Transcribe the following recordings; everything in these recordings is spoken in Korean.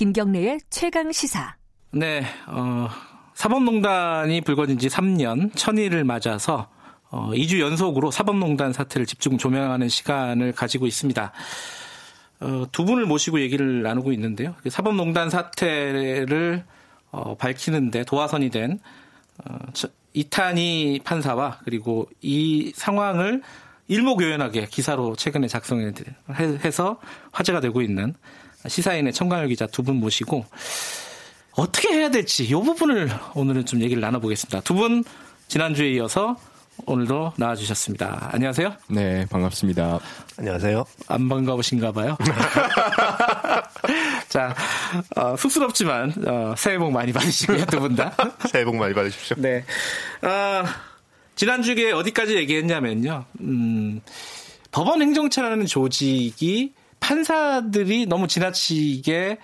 김경래의 최강 시사. 네, 어, 사법농단이 불거진 지 3년 천일을 맞아서 어, 2주 연속으로 사법농단 사태를 집중 조명하는 시간을 가지고 있습니다. 어, 두 분을 모시고 얘기를 나누고 있는데요. 그 사법농단 사태를 어, 밝히는데 도화선이 된 어, 이탄희 판사와 그리고 이 상황을 일목요연하게 기사로 최근에 작성해서 화제가 되고 있는 시사인의 청강열 기자 두 분 모시고 어떻게 해야 될지 이 부분을 오늘은 좀 얘기를 나눠보겠습니다. 두 분 지난주에 이어서 오늘도 나와주셨습니다. 안녕하세요. 네, 반갑습니다. 안녕하세요. 안 반가우신가 봐요. 자, 어, 쑥스럽지만 어, 새해 복 많이 받으시고요, 두 분 다. 새해 복 많이 받으십시오. 네. 어, 지난주에 어디까지 얘기했냐면요. 음, 법원 행정처라는 조직이 판사들이 너무 지나치게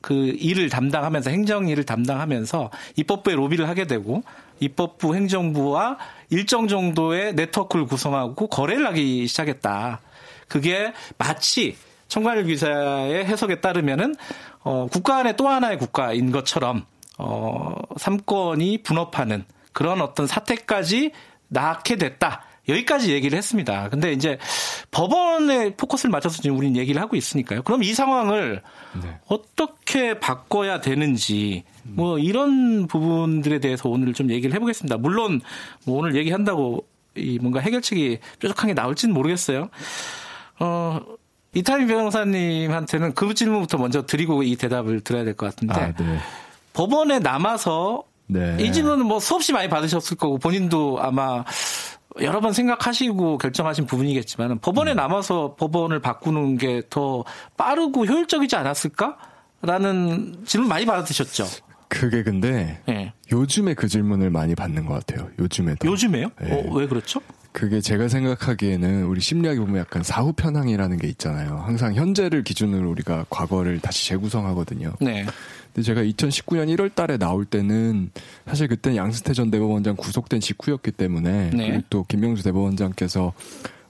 그 일을 담당하면서 행정 일을 담당하면서 입법부에 로비를 하게 되고 입법부 행정부와 일정 정도의 네트워크를 구성하고 거래를 하기 시작했다. 그게 마치 청관일 기사의 해석에 따르면은 어 국가 안에 또 하나의 국가인 것처럼 어 삼권이 분업하는 그런 어떤 사태까지 낳게 됐다. 여기까지 얘기를 했습니다. 근데 이제 법원에 포커스를 맞춰서 지금 우리는 얘기를 하고 있으니까요. 그럼 이 상황을 네. 어떻게 바꿔야 되는지 뭐 이런 부분들에 대해서 오늘 좀 얘기를 해보겠습니다. 물론 뭐 오늘 얘기한다고 이 뭔가 해결책이 뾰족하게 나올지는 모르겠어요. 어, 이탈리 변호사님한테는 그 질문부터 먼저 드리고 이 대답을 들어야 될 것 같은데 아, 네. 법원에 남아서 네. 이 질문은 뭐 수없이 많이 받으셨을 거고 본인도 아마 여러 번 생각하시고 결정하신 부분이겠지만 법원에 음. 남아서 법원을 바꾸는 게 더 빠르고 효율적이지 않았을까?라는 질문 많이 받으셨죠. 그게 근데 네. 요즘에 그 질문을 많이 받는 것 같아요. 요즘에도. 요즘에요? 네. 어, 왜 그렇죠? 그게 제가 생각하기에는 우리 심리학에 보면 약간 사후 편향이라는 게 있잖아요. 항상 현재를 기준으로 우리가 과거를 다시 재구성하거든요. 네. 근데 제가 2019년 1월 달에 나올 때는 사실 그때는 양승태 전 대법원장 구속된 직후였기 때문에 네. 그리고 또 김명수 대법원장께서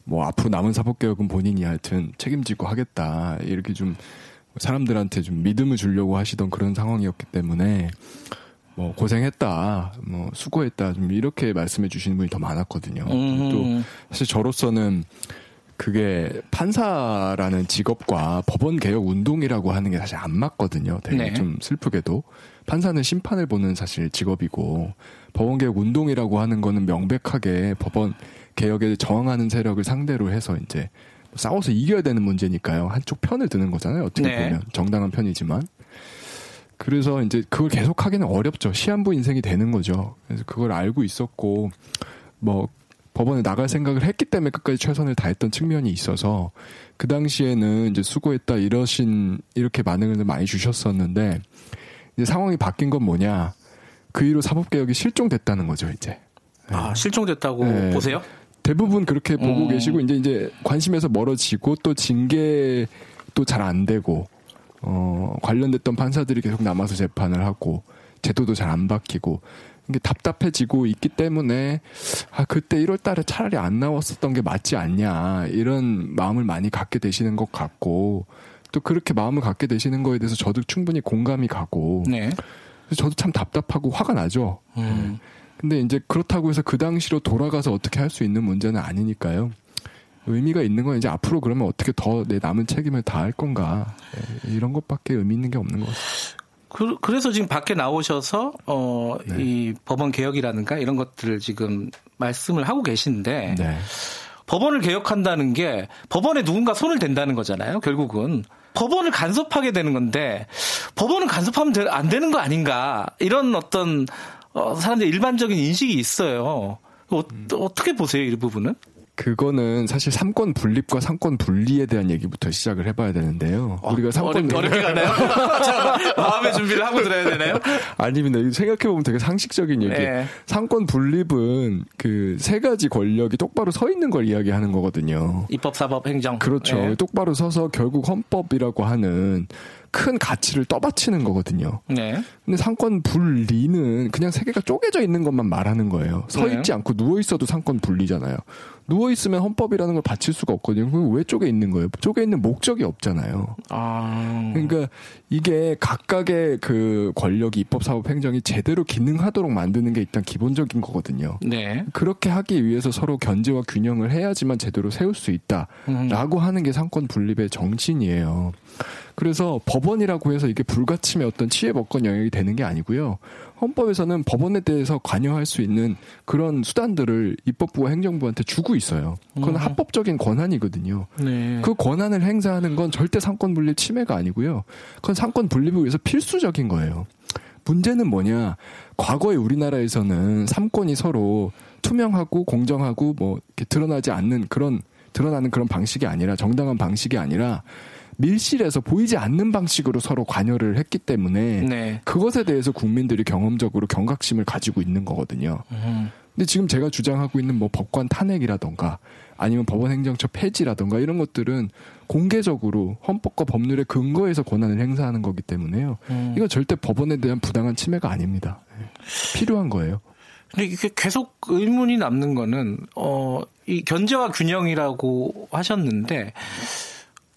뭐 앞으로 남은 사법개혁은 본인이 하여튼 책임지고 하겠다. 이렇게 좀 사람들한테 좀 믿음을 주려고 하시던 그런 상황이었기 때문에 뭐 고생했다, 뭐 수고했다, 좀 이렇게 말씀해 주시는 분이 더 많았거든요. 음. 또 사실 저로서는 그게 판사라는 직업과 법원 개혁 운동이라고 하는 게 사실 안 맞거든요. 되게 네. 좀 슬프게도 판사는 심판을 보는 사실 직업이고 법원 개혁 운동이라고 하는 거는 명백하게 법원 개혁에 저항하는 세력을 상대로 해서 이제 싸워서 이겨야 되는 문제니까요. 한쪽 편을 드는 거잖아요. 어떻게 네. 보면 정당한 편이지만 그래서 이제 그걸 계속 하기는 어렵죠. 시한부 인생이 되는 거죠. 그래서 그걸 알고 있었고, 뭐, 법원에 나갈 생각을 했기 때문에 끝까지 최선을 다했던 측면이 있어서, 그 당시에는 이제 수고했다 이러신, 이렇게 반응을 많이 주셨었는데, 이제 상황이 바뀐 건 뭐냐. 그 이후로 사법개혁이 실종됐다는 거죠, 이제. 아, 실종됐다고 네. 보세요? 대부분 그렇게 보고 음. 계시고, 이제 이제 관심에서 멀어지고, 또 징계도 잘 안 되고, 어, 관련됐던 판사들이 계속 남아서 재판을 하고 제도도 잘 안 바뀌고 답답해지고 있기 때문에 아 그때 1월 달에 차라리 안 나왔었던 게 맞지 않냐 이런 마음을 많이 갖게 되시는 것 같고 또 그렇게 마음을 갖게 되시는 거에 대해서 저도 충분히 공감이 가고 네. 저도 참 답답하고 화가 나죠. 음. 근데 이제 그렇다고 해서 그 당시로 돌아가서 어떻게 할 수 있는 문제는 아니니까요. 의미가 있는 건 이제 앞으로 그러면 어떻게 더 내 남은 책임을 다할 건가 예, 이런 것밖에 의미 있는 게 없는 것 같아요. 그, 래서 지금 밖에 나오셔서 어, 네. 이 법원 개혁이라든가 이런 것들을 지금 말씀을 하고 계신데 네. 법원을 개혁한다는 게 법원에 누군가 손을 댄다는 거잖아요. 결국은 법원을 간섭하게 되는 건데 법원은 간섭하면 안 되는 거 아닌가 이런 어떤 어, 사람들 일반적인 인식이 있어요. 어, 음. 어떻게 보세요 이 부분은? 그거는 사실 삼권 분립과 삼권 분리에 대한 얘기부터 시작을 해봐야 되는데요. 어, 우리가 삼권 어렵, 게 가나요? 마음의 준비를 하고 들어야 되나요? 아닙니다. 생각해보면 되게 상식적인 얘기. 네. 삼권 분립은 그 세 가지 권력이 똑바로 서 있는 걸 이야기하는 거거든요. 입법, 사법, 행정. 그렇죠. 네. 똑바로 서서 결국 헌법이라고 하는 큰 가치를 떠받치는 거거든요. 네. 근데 상권 분리는 그냥 세계가 쪼개져 있는 것만 말하는 거예요. 서 네. 있지 않고 누워 있어도 상권 분리잖아요. 누워 있으면 헌법이라는 걸 바칠 수가 없거든요. 그럼 왜 쪼개 있는 거예요? 쪼개 있는 목적이 없잖아요. 아... 그러니까 이게 각각의 그 권력이 입법, 사법, 행정이 제대로 기능하도록 만드는 게 일단 기본적인 거거든요. 네. 그렇게 하기 위해서 서로 견제와 균형을 해야지만 제대로 세울 수 있다라고 음. 하는 게 상권 분립의 정신이에요. 그래서 법원이라고 해서 이게 불가침의 어떤 치외법권 영역이 되는 게 아니고요. 헌법에서는 법원에 대해서 관여할 수 있는 그런 수단들을 입법부와 행정부한테 주고 있어요. 그건 음. 합법적인 권한이거든요. 네. 그 권한을 행사하는 건 절대 삼권 분립 침해가 아니고요. 그건 삼권 분립을 위해서 필수적인 거예요. 문제는 뭐냐? 과거에 우리나라에서는 삼권이 서로 투명하고 공정하고 뭐 이렇게 드러나지 않는 그런 드러나는 그런 방식이 아니라 정당한 방식이 아니라 밀실에서 보이지 않는 방식으로 서로 관여를 했기 때문에 네. 그것에 대해서 국민들이 경험적으로 경각심을 가지고 있는 거거든요. 음. 근데 지금 제가 주장하고 있는 뭐 법관 탄핵이라던가 아니면 법원 행정처 폐지라던가 이런 것들은 공개적으로 헌법과 법률의 근거에서 권한을 행사하는 거기 때문에요. 음. 이거 절대 법원에 대한 부당한 침해가 아닙니다. 네. 필요한 거예요. 근데 이게 계속 의문이 남는 거는 어 이 견제와 균형이라고 하셨는데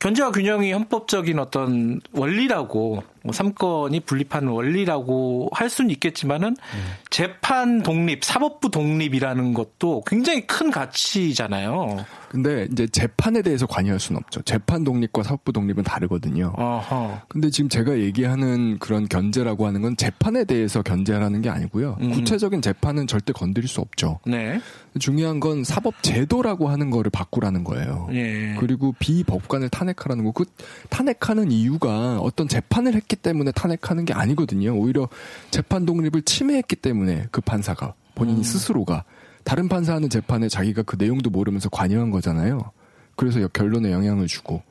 견제와 균형이 헌법적인 어떤 원리라고 뭐 삼권이 분립하는 원리라고 할 수는 있겠지만은 음. 재판 독립, 사법부 독립이라는 것도 굉장히 큰 가치잖아요. 근데 이제 재판에 대해서 관여할 수는 없죠. 재판 독립과 사법부 독립은 다르거든요. 어허. 근데 지금 제가 얘기하는 그런 견제라고 하는 건 재판에 대해서 견제하라는 게 아니고요. 음. 구체적인 재판은 절대 건드릴 수 없죠. 네. 중요한 건 사법 제도라고 하는 거를 바꾸라는 거예요. 예. 그리고 비법관을 탄핵하라는 거. 그 탄핵하는 이유가 어떤 재판을 했기 때문에 탄핵하는 게 아니거든요. 오히려 재판 독립을 침해했기 때문에 그 판사가 본인이 음. 스스로가 다른 판사하는 재판에 자기가 그 내용도 모르면서 관여한 거잖아요. 그래서 결론에 영향을 주고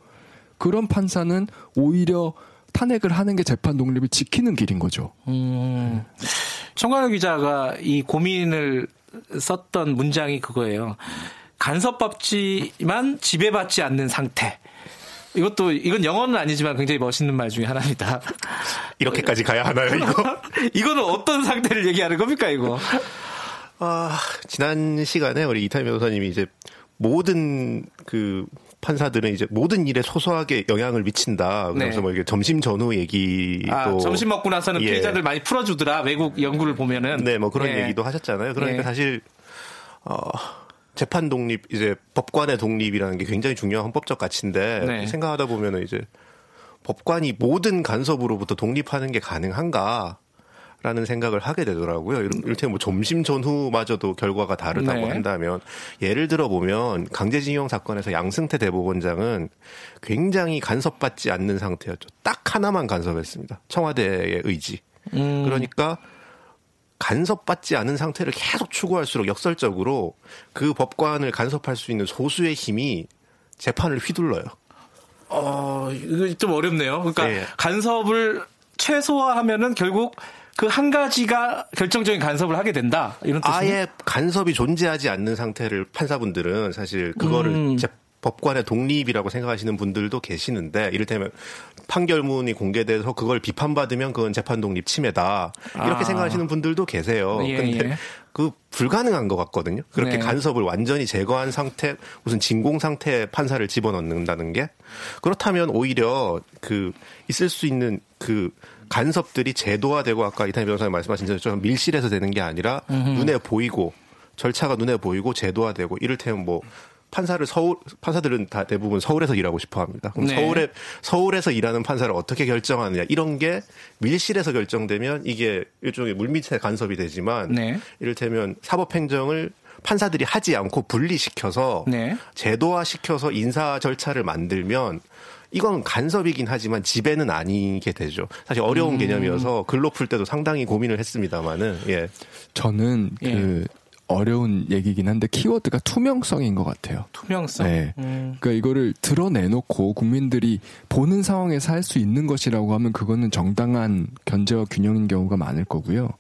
그런 판사는 오히려 탄핵을 하는 게 재판 독립을 지키는 길인 거죠. 음. 청관호 기자가 이 고민을 썼던 문장이 그거예요. 간섭받지만 지배받지 않는 상태. 이것도 이건 영어는 아니지만 굉장히 멋있는 말 중에 하나입니다. 이렇게까지 가야 하나요, 이거? 이거는 어떤 상태를 얘기하는 겁니까, 이거? 아, 지난 시간에 우리 이탄 변호사님이 이제 모든 그 판사들은 이제 모든 일에 소소하게 영향을 미친다. 그래서 네. 뭐 이게 점심 전후 얘기도 아, 점심 먹고 나서는 예. 피해자들 많이 풀어주더라. 외국 연구를 보면은 네, 뭐 그런 예. 얘기도 하셨잖아요. 그러니까 예. 사실 어 재판 독립 이제 법관의 독립이라는 게 굉장히 중요한 헌법적 가치인데 네. 생각하다 보면은 이제 법관이 모든 간섭으로부터 독립하는 게 가능한가? 라는 생각을 하게 되더라고요. 이를테면 뭐 점심 전후마저도 결과가 다르다고 네. 한다면 예를 들어 보면 강제징용 사건에서 양승태 대법원장은 굉장히 간섭받지 않는 상태였죠. 딱 하나만 간섭했습니다. 청와대의 의지. 음. 그러니까 간섭받지 않은 상태를 계속 추구할수록 역설적으로 그 법관을 간섭할 수 있는 소수의 힘이 재판을 휘둘러요. 어, 이거 좀 어렵네요. 그러니까 네. 간섭을 최소화하면은 결국 그 한 가지가 결정적인 간섭을 하게 된다. 이런 뜻이 아예 간섭이 존재하지 않는 상태를 판사분들은 사실 그거를 음. 법관의 독립이라고 생각하시는 분들도 계시는데 이를테면 판결문이 공개돼서 그걸 비판받으면 그건 재판 독립 침해다 이렇게 아. 생각하시는 분들도 계세요. 예, 근데 예. 그 불가능한 것 같거든요. 그렇게 네. 간섭을 완전히 제거한 상태 무슨 진공 상태 판사를 집어넣는다는 게 그렇다면 오히려 그 있을 수 있는 그 간섭들이 제도화되고 아까 이탄희 변호사님 말씀하신 것처럼 밀실에서 되는 게 아니라 음흠. 눈에 보이고 절차가 눈에 보이고 제도화되고 이를테면 뭐 판사를 서울 판사들은 다 대부분 서울에서 일하고 싶어 합니다. 그럼 네. 서울에 서울에서 일하는 판사를 어떻게 결정하느냐 이런 게 밀실에서 결정되면 이게 일종의 물밑의 간섭이 되지만 네. 이를테면 사법행정을 판사들이 하지 않고 분리시켜서 네. 제도화 시켜서 인사 절차를 만들면 이건 간섭이긴 하지만 지배는 아니게 되죠. 사실 어려운 음. 개념이어서 글로 풀 때도 상당히 고민을 했습니다만은 예. 저는 예. 그 어려운 얘기긴 한데 키워드가 투명성인 것 같아요. 투명성. 네. 음. 그러니까 이거를 드러내놓고 국민들이 보는 상황에서 할 수 있는 것이라고 하면 그거는 정당한 견제와 균형인 경우가 많을 거고요.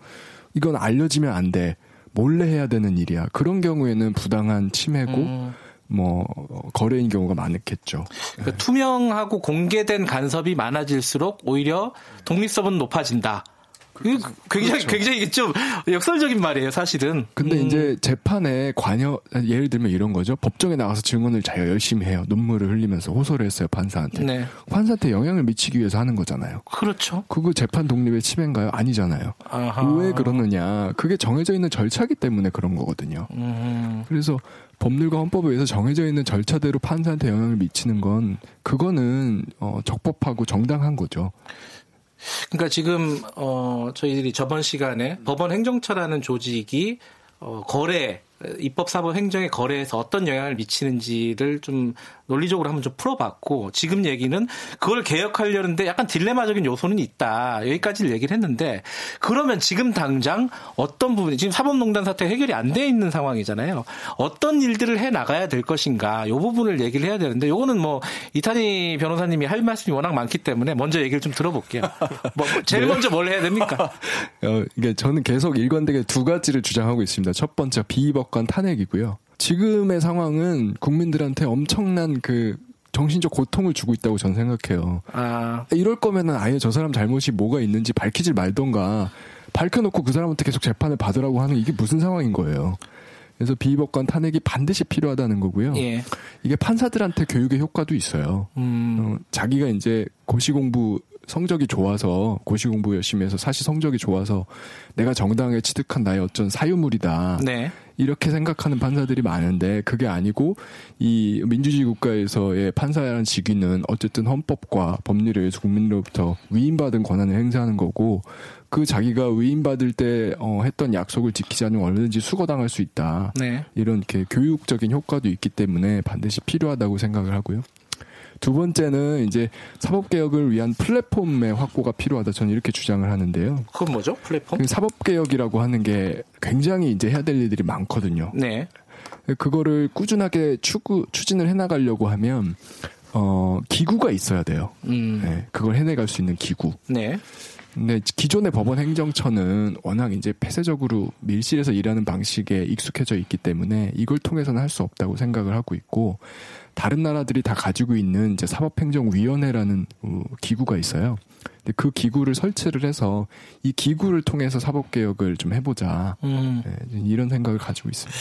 이건 알려지면 안 돼. 몰래 해야 되는 일이야. 그런 경우에는 부당한 침해고 음. 뭐 거래인 경우가 많겠죠. 그러니까 네. 투명하고 공개된 간섭이 많아질수록 오히려 독립성은 높아진다. 굉장히 굉장히 좀 역설적인 말이에요, 사실은. 근데 음. 이제 재판에 관여 예를 들면 이런 거죠. 법정에 나가서 증언을 자기가 열심히 해요. 눈물을 흘리면서 호소를 했어요 판사한테. 네. 판사한테 영향을 미치기 위해서 하는 거잖아요. 그렇죠. 그거 재판 독립의 침해인가요? 아니잖아요. 아하. 왜 그러느냐? 그게 정해져 있는 절차기 때문에 그런 거거든요. 음. 그래서 법률과 헌법에 의해서 정해져 있는 절차대로 판사한테 영향을 미치는 건 그거는 어, 적법하고 정당한 거죠. 그러니까 지금 어 저희들이 저번 시간에 법원 행정처라는 조직이 어 거래 입법 사법 행정의 거래에서 어떤 영향을 미치는지를 좀 논리적으로 한번 좀 풀어봤고 지금 얘기는 그걸 개혁하려는데 약간 딜레마적인 요소는 있다. 여기까지를 얘기를 했는데 그러면 지금 당장 어떤 부분이 지금 사법농단 사태 해결이 안 돼 있는 상황이잖아요. 어떤 일들을 해 나가야 될 것인가. 요 부분을 얘기를 해야 되는데 요거는 뭐 이탄희 변호사님이 할 말씀이 워낙 많기 때문에 먼저 얘기를 좀 들어볼게요. 뭐 제일 네. 먼저 뭘 해야 됩니까? 어, 이게 저는 계속 일관되게 두 가지를 주장하고 있습니다. 첫 번째 비법관 탄핵이고요 지금의 상황은 국민들한테 엄청난 그 정신적 고통을 주고 있다고 저는 생각해요. 아. 이럴 거면은 아예 저 사람 잘못이 뭐가 있는지 밝히질 말던가 밝혀놓고 그 사람한테 계속 재판을 받으라고 하는 이게 무슨 상황인 거예요. 그래서 비법관 탄핵이 반드시 필요하다는 거고요. 예. 이게 판사들한테 교육의 효과도 있어요. 음. 어, 자기가 이제 고시 공부 성적이 좋아서 고시 공부 열심히 해서 사실 성적이 좋아서 내가 정당하게 취득한 나의 어쩐 사유물이다. 네. 이렇게 생각하는 판사들이 많은데 그게 아니고 이 민주주의 국가에서의 판사라는 직위는 어쨌든 헌법과 법률에 의해서 국민으로부터 위임받은 권한을 행사하는 거고 그 자기가 위임받을 때 어, 했던 약속을 지키지 않으면 얼마든지 수거당할 수 있다. 네. 이런 이렇게 교육적인 효과도 있기 때문에 반드시 필요하다고 생각을 하고요. 두 번째는 이제 사법개혁을 위한 플랫폼의 확보가 필요하다. 저는 이렇게 주장을 하는데요. 그건 뭐죠? 플랫폼? 그 사법개혁이라고 하는 게 굉장히 이제 해야 될 일들이 많거든요. 네. 그거를 꾸준하게 추구, 추진을 해나가려고 하면, 어, 기구가 있어야 돼요. 음. 네, 그걸 해내갈 수 있는 기구. 네. 근데 기존의 법원 행정처는 워낙 이제 폐쇄적으로 밀실에서 일하는 방식에 익숙해져 있기 때문에 이걸 통해서는 할 수 없다고 생각을 하고 있고 다른 나라들이 다 가지고 있는 이제 사법행정위원회라는 어, 기구가 있어요. 근데 그 기구를 설치를 해서 이 기구를 통해서 사법개혁을 좀 해보자. 음. 네, 이런 생각을 가지고 있습니다.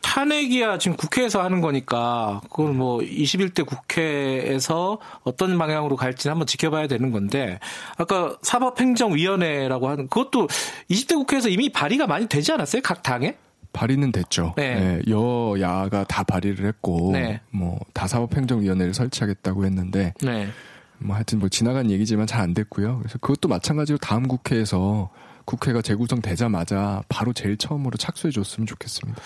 탄핵이야 지금 국회에서 하는 거니까 그걸 뭐 21대 국회에서 어떤 방향으로 갈지는 한번 지켜봐야 되는 건데 아까 사법행정위원회라고 하는 그것도 20대 국회에서 이미 발의가 많이 되지 않았어요? 각 당에? 발의는 됐죠. 네. 네, 여야가 다 발의를 했고 네. 뭐 다 사법행정위원회를 설치하겠다고 했는데 네. 뭐 하여튼 뭐 지나간 얘기지만 잘 안 됐고요. 그래서 그것도 마찬가지로 다음 국회에서 국회가 재구성 되자마자 바로 제일 처음으로 착수해 줬으면 좋겠습니다.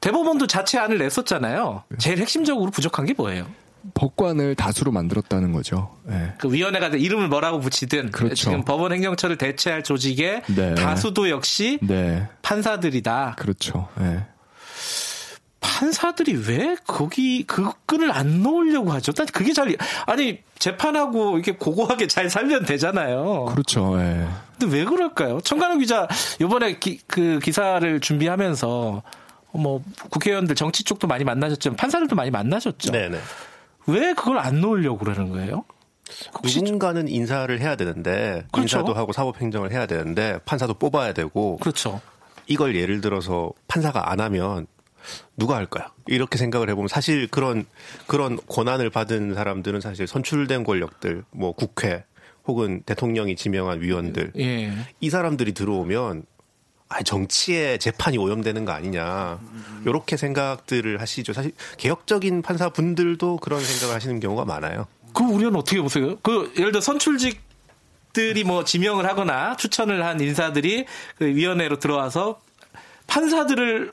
대법원도 자체 안을 냈었잖아요. 네. 제일 핵심적으로 부족한 게 뭐예요? 법관을 다수로 만들었다는 거죠. 네. 그 위원회가 이름을 뭐라고 붙이든 그렇죠. 지금 법원 행정처를 대체할 조직의 네. 다수도 역시 네. 판사들이다. 그렇죠. 네. 판사들이 왜 거기 그 끈을 안 놓으려고 하죠? 난 그게 잘 아니 재판하고 이렇게 고고하게 잘 살면 되잖아요. 그렇죠. 예. 근데 왜 그럴까요? 청가능 기자 이번에 기, 그 기사를 준비하면서 뭐 국회의원들 정치 쪽도 많이 만나셨지만 판사들도 많이 만나셨죠. 네네. 왜 그걸 안 놓으려고 그러는 거예요? 누군가는 인사를 해야 되는데 그렇죠. 인사도 하고 사법 행정을 해야 되는데 판사도 뽑아야 되고 그렇죠. 이걸 예를 들어서 판사가 안 하면 누가 할까요? 이렇게 생각을 해보면 사실 그런 그런 권한을 받은 사람들은 사실 선출된 권력들 뭐 국회 혹은 대통령이 지명한 위원들 예. 이 사람들이 들어오면 아, 정치에 재판이 오염되는 거 아니냐. 요렇게 생각들을 하시죠. 사실 개혁적인 판사분들도 그런 생각을 하시는 경우가 많아요. 그 우려는 어떻게 보세요? 그 예를 들어 선출직 들이 뭐 지명을 하거나 추천을 한 인사들이 그 위원회로 들어와서 판사들을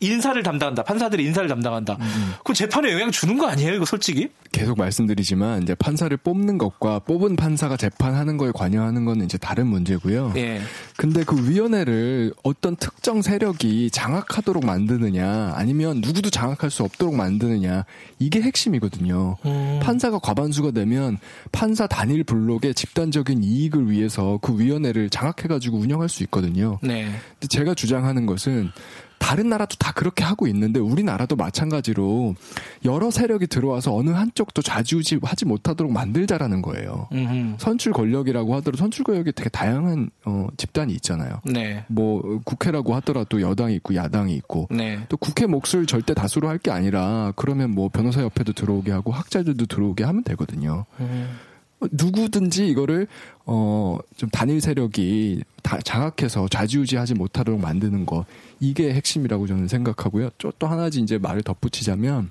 인사를 담당한다. 판사들이 인사를 담당한다. 음. 그 재판에 영향 주는 거 아니에요, 이거 솔직히? 계속 말씀드리지만 이제 판사를 뽑는 것과 뽑은 판사가 재판하는 거에 관여하는 거는 이제 다른 문제고요. 예. 근데 그 위원회를 어떤 특정 세력이 장악하도록 만드느냐, 아니면 누구도 장악할 수 없도록 만드느냐, 이게 핵심이거든요. 음. 판사가 과반수가 되면 판사 단일 블록의 집단적인 이익을 위해서 그 위원회를 장악해 가지고 운영할 수 있거든요. 네. 근데 제가 주장하는 것은 다른 나라도 다 그렇게 하고 있는데 우리나라도 마찬가지로 여러 세력이 들어와서 어느 한쪽도 좌지우지 하지 못하도록 만들자라는 거예요. 음흠. 선출 권력이라고 하더라도 선출 권력이 되게 다양한 어, 집단이 있잖아요. 네. 뭐 국회라고 하더라도 여당이 있고 야당이 있고 네. 또 국회 몫을 절대 다수로 할 게 아니라 그러면 뭐 변호사 협회도 들어오게 하고 학자들도 들어오게 하면 되거든요. 음. 누구든지 이거를 어 좀 단일 세력이 다 장악해서 좌지우지하지 못하도록 만드는 거 이게 핵심이라고 저는 생각하고요. 또 하나지 이제 말을 덧붙이자면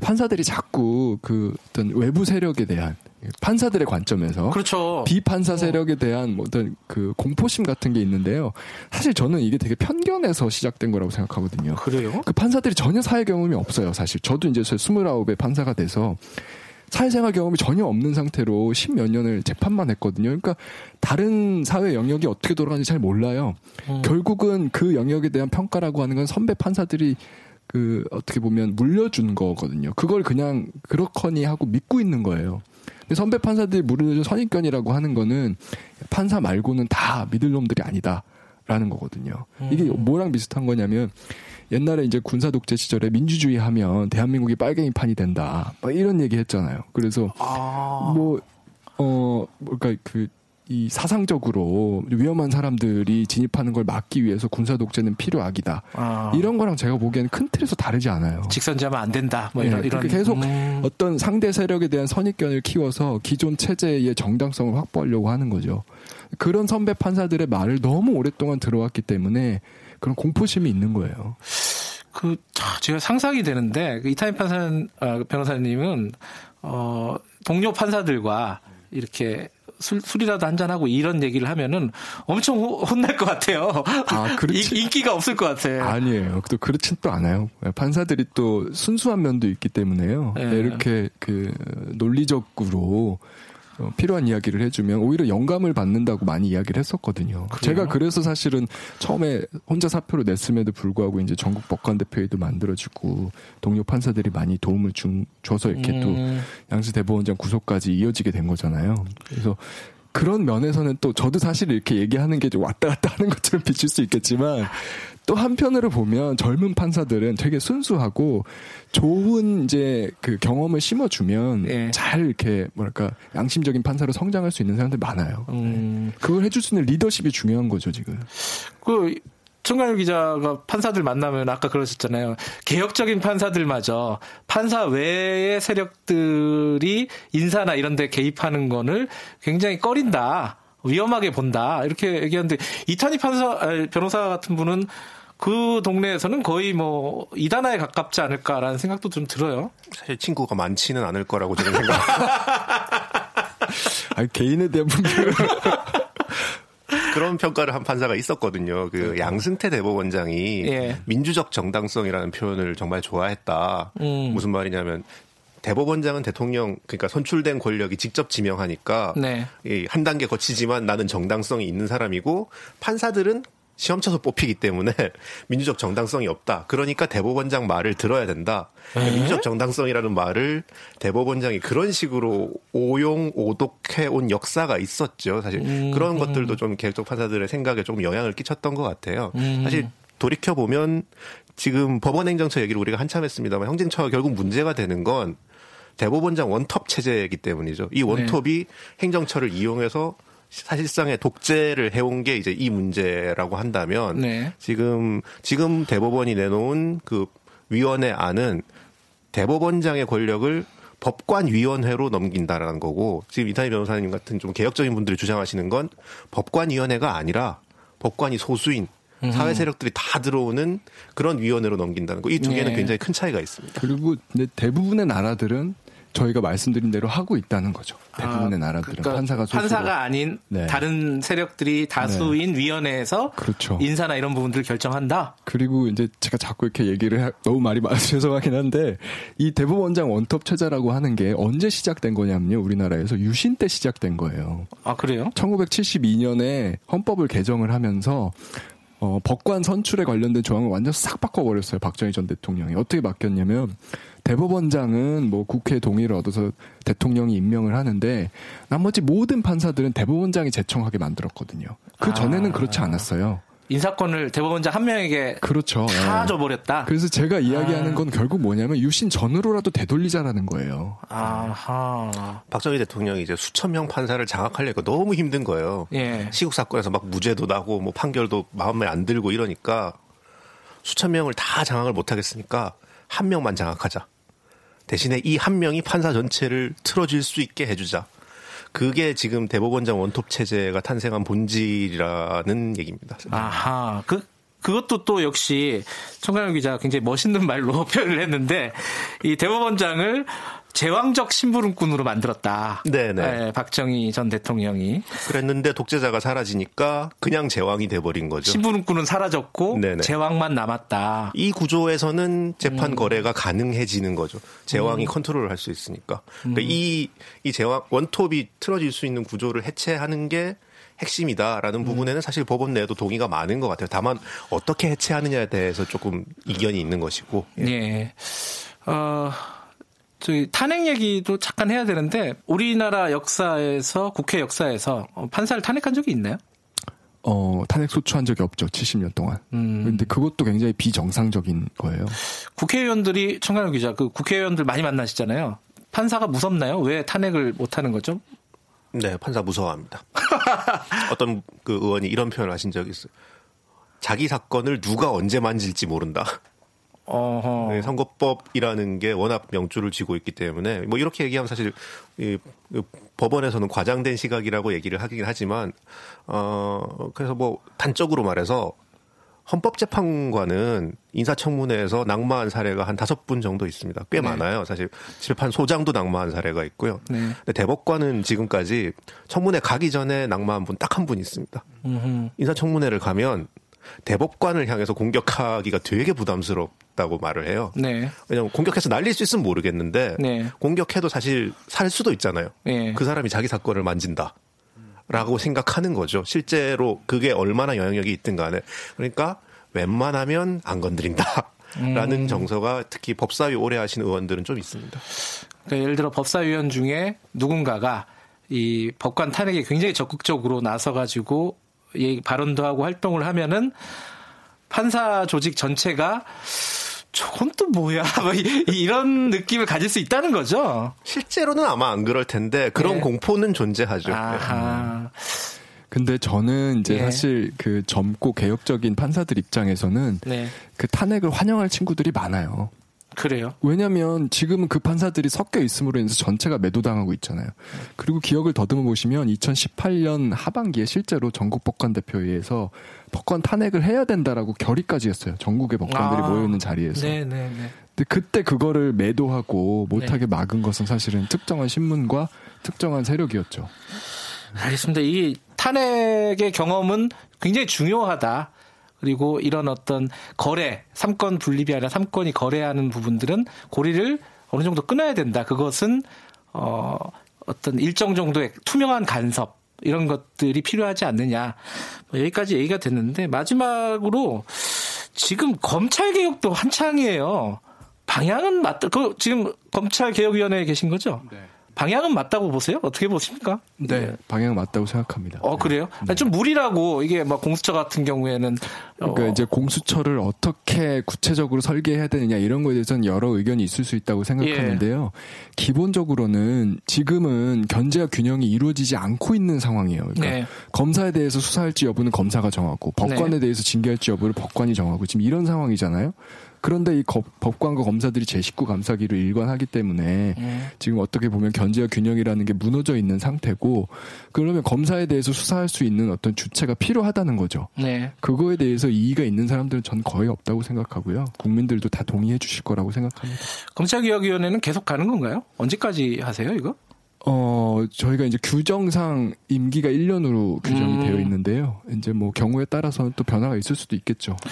판사들이 자꾸 그 어떤 외부 세력에 대한 판사들의 관점에서 그렇죠. 비판사 어. 세력에 대한 뭐 어떤 그 공포심 같은 게 있는데요. 사실 저는 이게 되게 편견에서 시작된 거라고 생각하거든요. 그래요? 그 판사들이 전혀 사회 경험이 없어요. 사실 저도 이제 스물아홉에 판사가 돼서 사회생활 경험이 전혀 없는 상태로 십몇 년을 재판만 했거든요. 그러니까 다른 사회 영역이 어떻게 돌아가는지 잘 몰라요. 음. 결국은 그 영역에 대한 평가라고 하는 건 선배 판사들이 그 어떻게 보면 물려준 거거든요. 그걸 그냥 그렇거니 하고 믿고 있는 거예요. 선배 판사들이 물려준 선입견이라고 하는 거는 판사 말고는 다 믿을 놈들이 아니다 라는 거거든요. 이게 음. 뭐랑 비슷한 거냐면 옛날에 이제 군사 독재 시절에 민주주의 하면 대한민국이 빨갱이판이 된다. 막 이런 얘기 했잖아요. 그래서 아. 뭐, 어, 그러니까 그, 이 사상적으로 위험한 사람들이 진입하는 걸 막기 위해서 군사 독재는 필요악이다. 아. 이런 거랑 제가 보기에는 큰 틀에서 다르지 않아요. 직선제하면 안 된다. 뭐 이런, 네, 이런. 계속 음. 어떤 상대 세력에 대한 선입견을 키워서 기존 체제의 정당성을 확보하려고 하는 거죠. 그런 선배 판사들의 말을 너무 오랫동안 들어왔기 때문에 그런 공포심이 있는 거예요. 그 제가 상상이 되는데 그 이타임 판사 어, 변호사님은 어 동료 판사들과 이렇게 술, 술이라도 한잔 하고 이런 얘기를 하면은 엄청 혼날 것 같아요. 아, 그렇지. 인기가 없을 것 같아. 아니에요. 또 그렇진 또 않아요. 판사들이 또 순수한 면도 있기 때문에요. 네. 이렇게 그 논리적으로 어, 필요한 이야기를 해주면 오히려 영감을 받는다고 많이 이야기를 했었거든요. 그래요? 제가 그래서 사실은 처음에 혼자 사표를 냈음에도 불구하고 이제 전국 법관 대표회도 만들어지고 동료 판사들이 많이 도움을 준, 줘서 이렇게 음. 또 양수 대법원장 구속까지 이어지게 된 거잖아요. 그래서 그런 면에서는 또 저도 사실 이렇게 얘기하는 게 좀 왔다 갔다 하는 것처럼 비칠 수 있겠지만 또 한편으로 보면 젊은 판사들은 되게 순수하고 좋은 이제 그 경험을 심어주면 네. 잘 이렇게 뭐랄까 양심적인 판사로 성장할 수 있는 사람들 많아요. 음. 그걸 해줄 수 있는 리더십이 중요한 거죠 지금. 그 청강일 기자가 판사들 만나면 아까 그러셨잖아요. 개혁적인 판사들마저 판사 외의 세력들이 인사나 이런 데 개입하는 거를 굉장히 꺼린다. 위험하게 본다. 이렇게 얘기하는데 이탄희 판사, 변호사 같은 분은 그 동네에서는 거의 뭐 이단화에 가깝지 않을까라는 생각도 좀 들어요. 사실 친구가 많지는 않을 거라고 저는 생각. 아 개인에 대한 분별. 그런 평가를 한 판사가 있었거든요. 그 그렇죠. 양승태 대법원장이 예. 민주적 정당성이라는 표현을 정말 좋아했다. 음. 무슨 말이냐면 대법원장은 대통령 그러니까 선출된 권력이 직접 지명하니까 네. 한 단계 거치지만 나는 정당성이 있는 사람이고 판사들은 시험 쳐서 뽑히기 때문에 민주적 정당성이 없다. 그러니까 대법원장 말을 들어야 된다. 그러니까 민주적 정당성이라는 말을 대법원장이 그런 식으로 오용 오독해 온 역사가 있었죠. 사실 음, 그런 음. 것들도 좀 개혁적 판사들의 생각에 조금 영향을 끼쳤던 것 같아요. 음. 사실 돌이켜 보면 지금 법원 행정처 얘기를 우리가 한참 했습니다만 형진처가 결국 문제가 되는 건 대법원장 원톱 체제이기 때문이죠. 이 원톱이 네. 행정처를 이용해서 사실상의 독재를 해온 게 이제 이 문제라고 한다면 네. 지금 지금 대법원이 내놓은 그 위원회 안은 대법원장의 권력을 법관위원회로 넘긴다라는 거고 지금 이탄희 변호사님 같은 좀 개혁적인 분들이 주장하시는 건 법관위원회가 아니라 법관이 소수인 사회 세력들이 다 들어오는 그런 위원회로 넘긴다는 거. 이 두 개는 네. 굉장히 큰 차이가 있습니다. 그리고 대부분의 나라들은 저희가 말씀드린 대로 하고 있다는 거죠. 대부분의 아, 나라들은 그러니까 판사가 소수로. 판사가 아닌 네. 다른 세력들이 다수인 네. 위원회에서 그렇죠. 인사나 이런 부분들을 결정한다. 그리고 이제 제가 자꾸 이렇게 얘기를 해, 너무 말이 많아서 죄송하긴 한데 이 대법원장 원톱 체제라고 하는 게 언제 시작된 거냐면요. 우리나라에서 유신 때 시작된 거예요. 아 그래요? 1972년에 헌법을 개정을 하면서 어, 법관 선출에 관련된 조항을 완전 싹 바꿔버렸어요. 박정희 전 대통령이. 어떻게 바뀌었냐면, 대법원장은 뭐 국회 동의를 얻어서 대통령이 임명을 하는데, 나머지 모든 판사들은 대법원장이 제청하게 만들었거든요. 그 전에는 아. 그렇지 않았어요. 인사권을 대법원장 한 명에게 그렇죠. 다 네. 줘버렸다. 그래서 제가 이야기하는 아. 건 결국 뭐냐면 유신 전으로라도 되돌리자라는 거예요. 아하. 박정희 대통령이 이제 수천 명 판사를 장악하려니까 너무 힘든 거예요. 예. 시국 사건에서 막 무죄도 나고 뭐 판결도 마음에 안 들고 이러니까 수천 명을 다 장악을 못 하겠으니까 한 명만 장악하자. 대신에 이 한 명이 판사 전체를 틀어줄 수 있게 해주자. 그게 지금 대법원장 원톱 체제가 탄생한 본질이라는 얘기입니다. 아하. 그, 그것도 또 역시 청강현 기자가 굉장히 멋있는 말로 표현을 했는데 이 대법원장을 제왕적 심부름꾼으로 만들었다. 네네. 네, 박정희 전 대통령이. 그랬는데 독재자가 사라지니까 그냥 제왕이 돼버린 거죠. 심부름꾼은 사라졌고 네네. 제왕만 남았다. 이 구조에서는 재판 음. 거래가 가능해지는 거죠. 제왕이 음. 컨트롤을 할 수 있으니까. 그러니까 음. 이, 이 제왕, 원톱이 틀어질 수 있는 구조를 해체하는 게 핵심이다라는 음. 부분에는 사실 법원 내에도 동의가 많은 것 같아요. 다만 어떻게 해체하느냐에 대해서 조금 이견이 있는 것이고. 예. 예. 어, 저희 탄핵 얘기도 잠깐 해야 되는데 우리나라 역사에서 국회 역사에서 어, 판사를 탄핵한 적이 있나요? 어, 탄핵 소추한 적이 없죠. 70년 동안. 음. 근데 그것도 굉장히 비정상적인 거예요. 국회의원들이 청강현 기자 그 국회의원들 많이 만나시잖아요. 판사가 무섭나요? 왜 탄핵을 못 하는 거죠? 네, 판사 무서워합니다. 어떤 그 의원이 이런 표현을 하신 적이 있어요. 자기 사건을 누가 언제 만질지 모른다. 어허. 네, 선거법이라는 게 워낙 명주를 쥐고 있기 때문에 뭐 이렇게 얘기하면 사실 이, 이 법원에서는 과장된 시각이라고 얘기를 하긴 하지만 어 그래서 뭐 단적으로 말해서 헌법재판관은 인사청문회에서 낙마한 사례가 한 다섯 분 정도 있습니다. 꽤 네. 많아요. 사실 재판 소장도 낙마한 사례가 있고요. 네. 근데 대법관은 지금까지 청문회 가기 전에 낙마한 분 딱 한 분 있습니다. 음흠. 인사청문회를 가면 대법관을 향해서 공격하기가 되게 부담스럽다고 말을 해요. 네. 왜냐하면 공격해서 날릴 수 있으면 모르겠는데 네. 공격해도 사실 살 수도 있잖아요. 네. 그 사람이 자기 사건을 만진다. 라고 생각하는 거죠. 실제로 그게 얼마나 영향력이 있든 간에. 그러니까 웬만하면 안 건드린다. 라는 음. 정서가 특히 법사위 오래 하신 의원들은 좀 있습니다. 그러니까 예를 들어 법사위원 중에 누군가가 이 법관 탄핵에 굉장히 적극적으로 나서가지고 발언도 하고 활동을 하면은 판사 조직 전체가 저건 또 뭐야? 뭐 이런 느낌을 가질 수 있다는 거죠. 실제로는 아마 안 그럴 텐데 그런 네. 공포는 존재하죠. 아하. 근데 저는 이제 예. 사실 그 젊고 개혁적인 판사들 입장에서는 네. 그 탄핵을 환영할 친구들이 많아요. 그래요? 왜냐하면 지금은 그 판사들이 섞여 있음으로 인해서 전체가 매도당하고 있잖아요. 그리고 기억을 더듬어 보시면 2018년 하반기에 실제로 전국 법관 대표회에서 법관 탄핵을 해야 된다라고 결의까지 했어요. 전국의 법관들이 아, 모여 있는 자리에서. 네네네. 네, 네. 근데 그때 그거를 매도하고 못하게 네. 막은 것은 사실은 특정한 신문과 특정한 세력이었죠. 알겠습니다. 이 탄핵의 경험은 굉장히 중요하다. 그리고 이런 어떤 거래, 삼권 분립이 아니라 삼권이 거래하는 부분들은 고리를 어느 정도 끊어야 된다. 그것은 어 어떤 일정 정도의 투명한 간섭 이런 것들이 필요하지 않느냐. 뭐 여기까지 얘기가 됐는데 마지막으로 지금 검찰 개혁도 한창이에요. 방향은 맞다. 그 지금 검찰 개혁위원회에 계신 거죠? 네. 방향은 맞다고 보세요? 어떻게 보십니까? 네, 네. 방향은 맞다고 생각합니다. 어, 그래요? 네. 좀 무리라고 이게 막 공수처 같은 경우에는 그러니까 어. 이제 공수처를 어떻게 구체적으로 설계해야 되느냐 이런 거에 대해서는 여러 의견이 있을 수 있다고 생각하는데요. 예. 기본적으로는 지금은 견제와 균형이 이루어지지 않고 있는 상황이에요. 그러니까 네. 검사에 대해서 수사할지 여부는 검사가 정하고 법관에 네. 대해서 징계할지 여부를 법관이 정하고 지금 이런 상황이잖아요. 그런데 이 법관과 검사들이 제 식구 감사기를 일관하기 때문에 음. 지금 어떻게 보면 견제와 균형이라는 게 무너져 있는 상태고 그러면 검사에 대해서 수사할 수 있는 어떤 주체가 필요하다는 거죠. 네. 그거에 대해서 이의가 있는 사람들은 전 거의 없다고 생각하고요. 국민들도 다 동의해 주실 거라고 생각합니다. 검찰개혁위원회는 계속 가는 건가요? 언제까지 하세요, 이거? 어, 저희가 이제 규정상 임기가 1년으로 규정이 음. 되어 있는데요. 이제 뭐 경우에 따라서는 또 변화가 있을 수도 있겠죠. 네.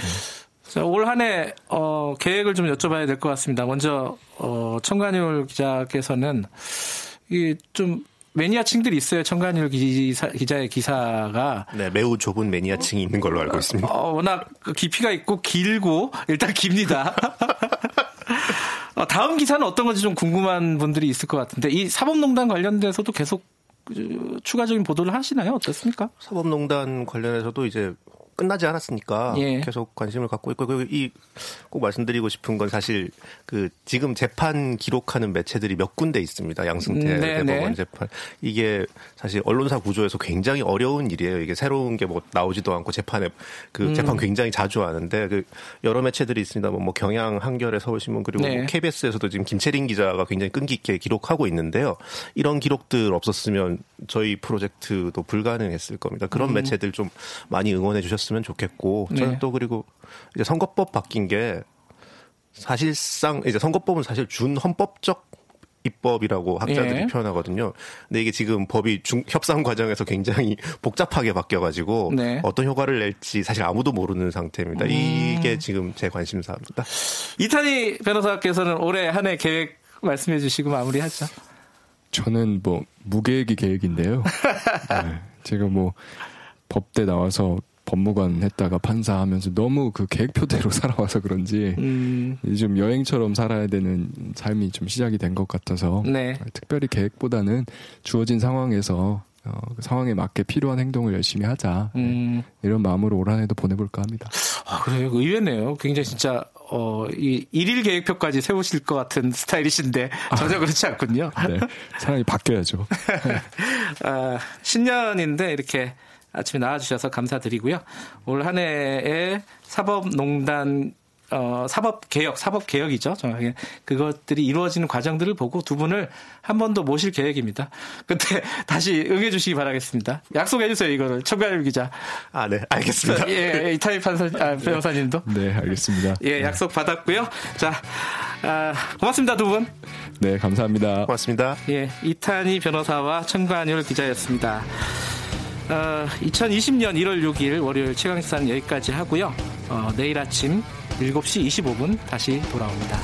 올 한해 어, 계획을 좀 여쭤봐야 될 것 같습니다. 먼저 어, 청관율 기자께서는 이좀 매니아층들이 있어요. 청관율 기사, 기자의 기사가 네 매우 좁은 매니아층이 있는 걸로 알고 있습니다. 어, 워낙 그 깊이가 있고 길고 일단 깁니다. 어, 다음 기사는 어떤 건지 좀 궁금한 분들이 있을 것 같은데 이 사법농단 관련돼서도 계속 그, 추가적인 보도를 하시나요? 어떻습니까? 사법농단 관련해서도 이제 끝나지 않았으니까 예. 계속 관심을 갖고 있고 이 꼭 말씀드리고 싶은 건 사실 그 지금 재판 기록하는 매체들이 몇 군데 있습니다. 양승태 음, 네, 대법원 네. 재판 이게 사실 언론사 구조에서 굉장히 어려운 일이에요. 이게 새로운 게 뭐 나오지도 않고 재판에 그 음. 재판 굉장히 자주 하는데 그 여러 매체들이 있습니다. 뭐, 뭐 경향, 한겨레, 서울신문 그리고 뭐 네. 뭐 KBS에서도 지금 김채린 기자가 굉장히 끈기 있게 기록하고 있는데요. 이런 기록들 없었으면 저희 프로젝트도 불가능했을 겁니다. 그런 음. 매체들 좀 많이 응원해 주셨으면 좋겠고 저는 네. 또 그리고 이제 선거법 바뀐 게 사실상 이제 선거법은 사실 준헌법적 입법이라고 학자들이 예. 표현하거든요. 근데 이게 지금 법이 중, 협상 과정에서 굉장히 복잡하게 바뀌어가지고 네. 어떤 효과를 낼지 사실 아무도 모르는 상태입니다. 음. 이게 지금 제 관심사입니다. 이탄희 변호사께서는 올해 한 해 계획 말씀해 주시고 마무리하죠. 저는 뭐 무계획이 계획인데요. 네, 제가 뭐 법대 나와서 법무관 했다가 판사 하면서 너무 그 계획표대로 살아와서 그런지 음. 좀 여행처럼 살아야 되는 삶이 좀 시작이 된 것 같아서 네. 특별히 계획보다는 주어진 상황에서 어, 그 상황에 맞게 필요한 행동을 열심히 하자 음. 이런 마음으로 올 한해도 보내볼까 합니다. 아 그래요 의외네요. 굉장히 진짜 어, 이 일일 계획표까지 세우실 것 같은 스타일이신데 전혀 그렇지 않군요. 네, 사람이 바뀌어야죠. 아, 신년인데 이렇게 아침에 나와주셔서 감사드리고요. 올 한 해에 사법농단 어, 사법 개혁, 사법 개혁이죠. 정확하게 그것들이 이루어지는 과정들을 보고 두 분을 한 번 더 모실 계획입니다. 그때 다시 응해 주시기 바라겠습니다. 약속해 주세요, 이거를. 청가일 기자. 아, 네. 알겠습니다. 예, 이타입 판사, 아, 변호사님도. 네, 알겠습니다. 예, 약속 받았고요. 자, 아, 고맙습니다, 두 분. 네, 감사합니다. 고맙습니다. 예, 이탄희 변호사와 청관율 기자였습니다. 어, 2020년 1월 6일 월요일 최강식사는 여기까지 하고요. 어, 내일 아침 7시 25분 다시 돌아옵니다.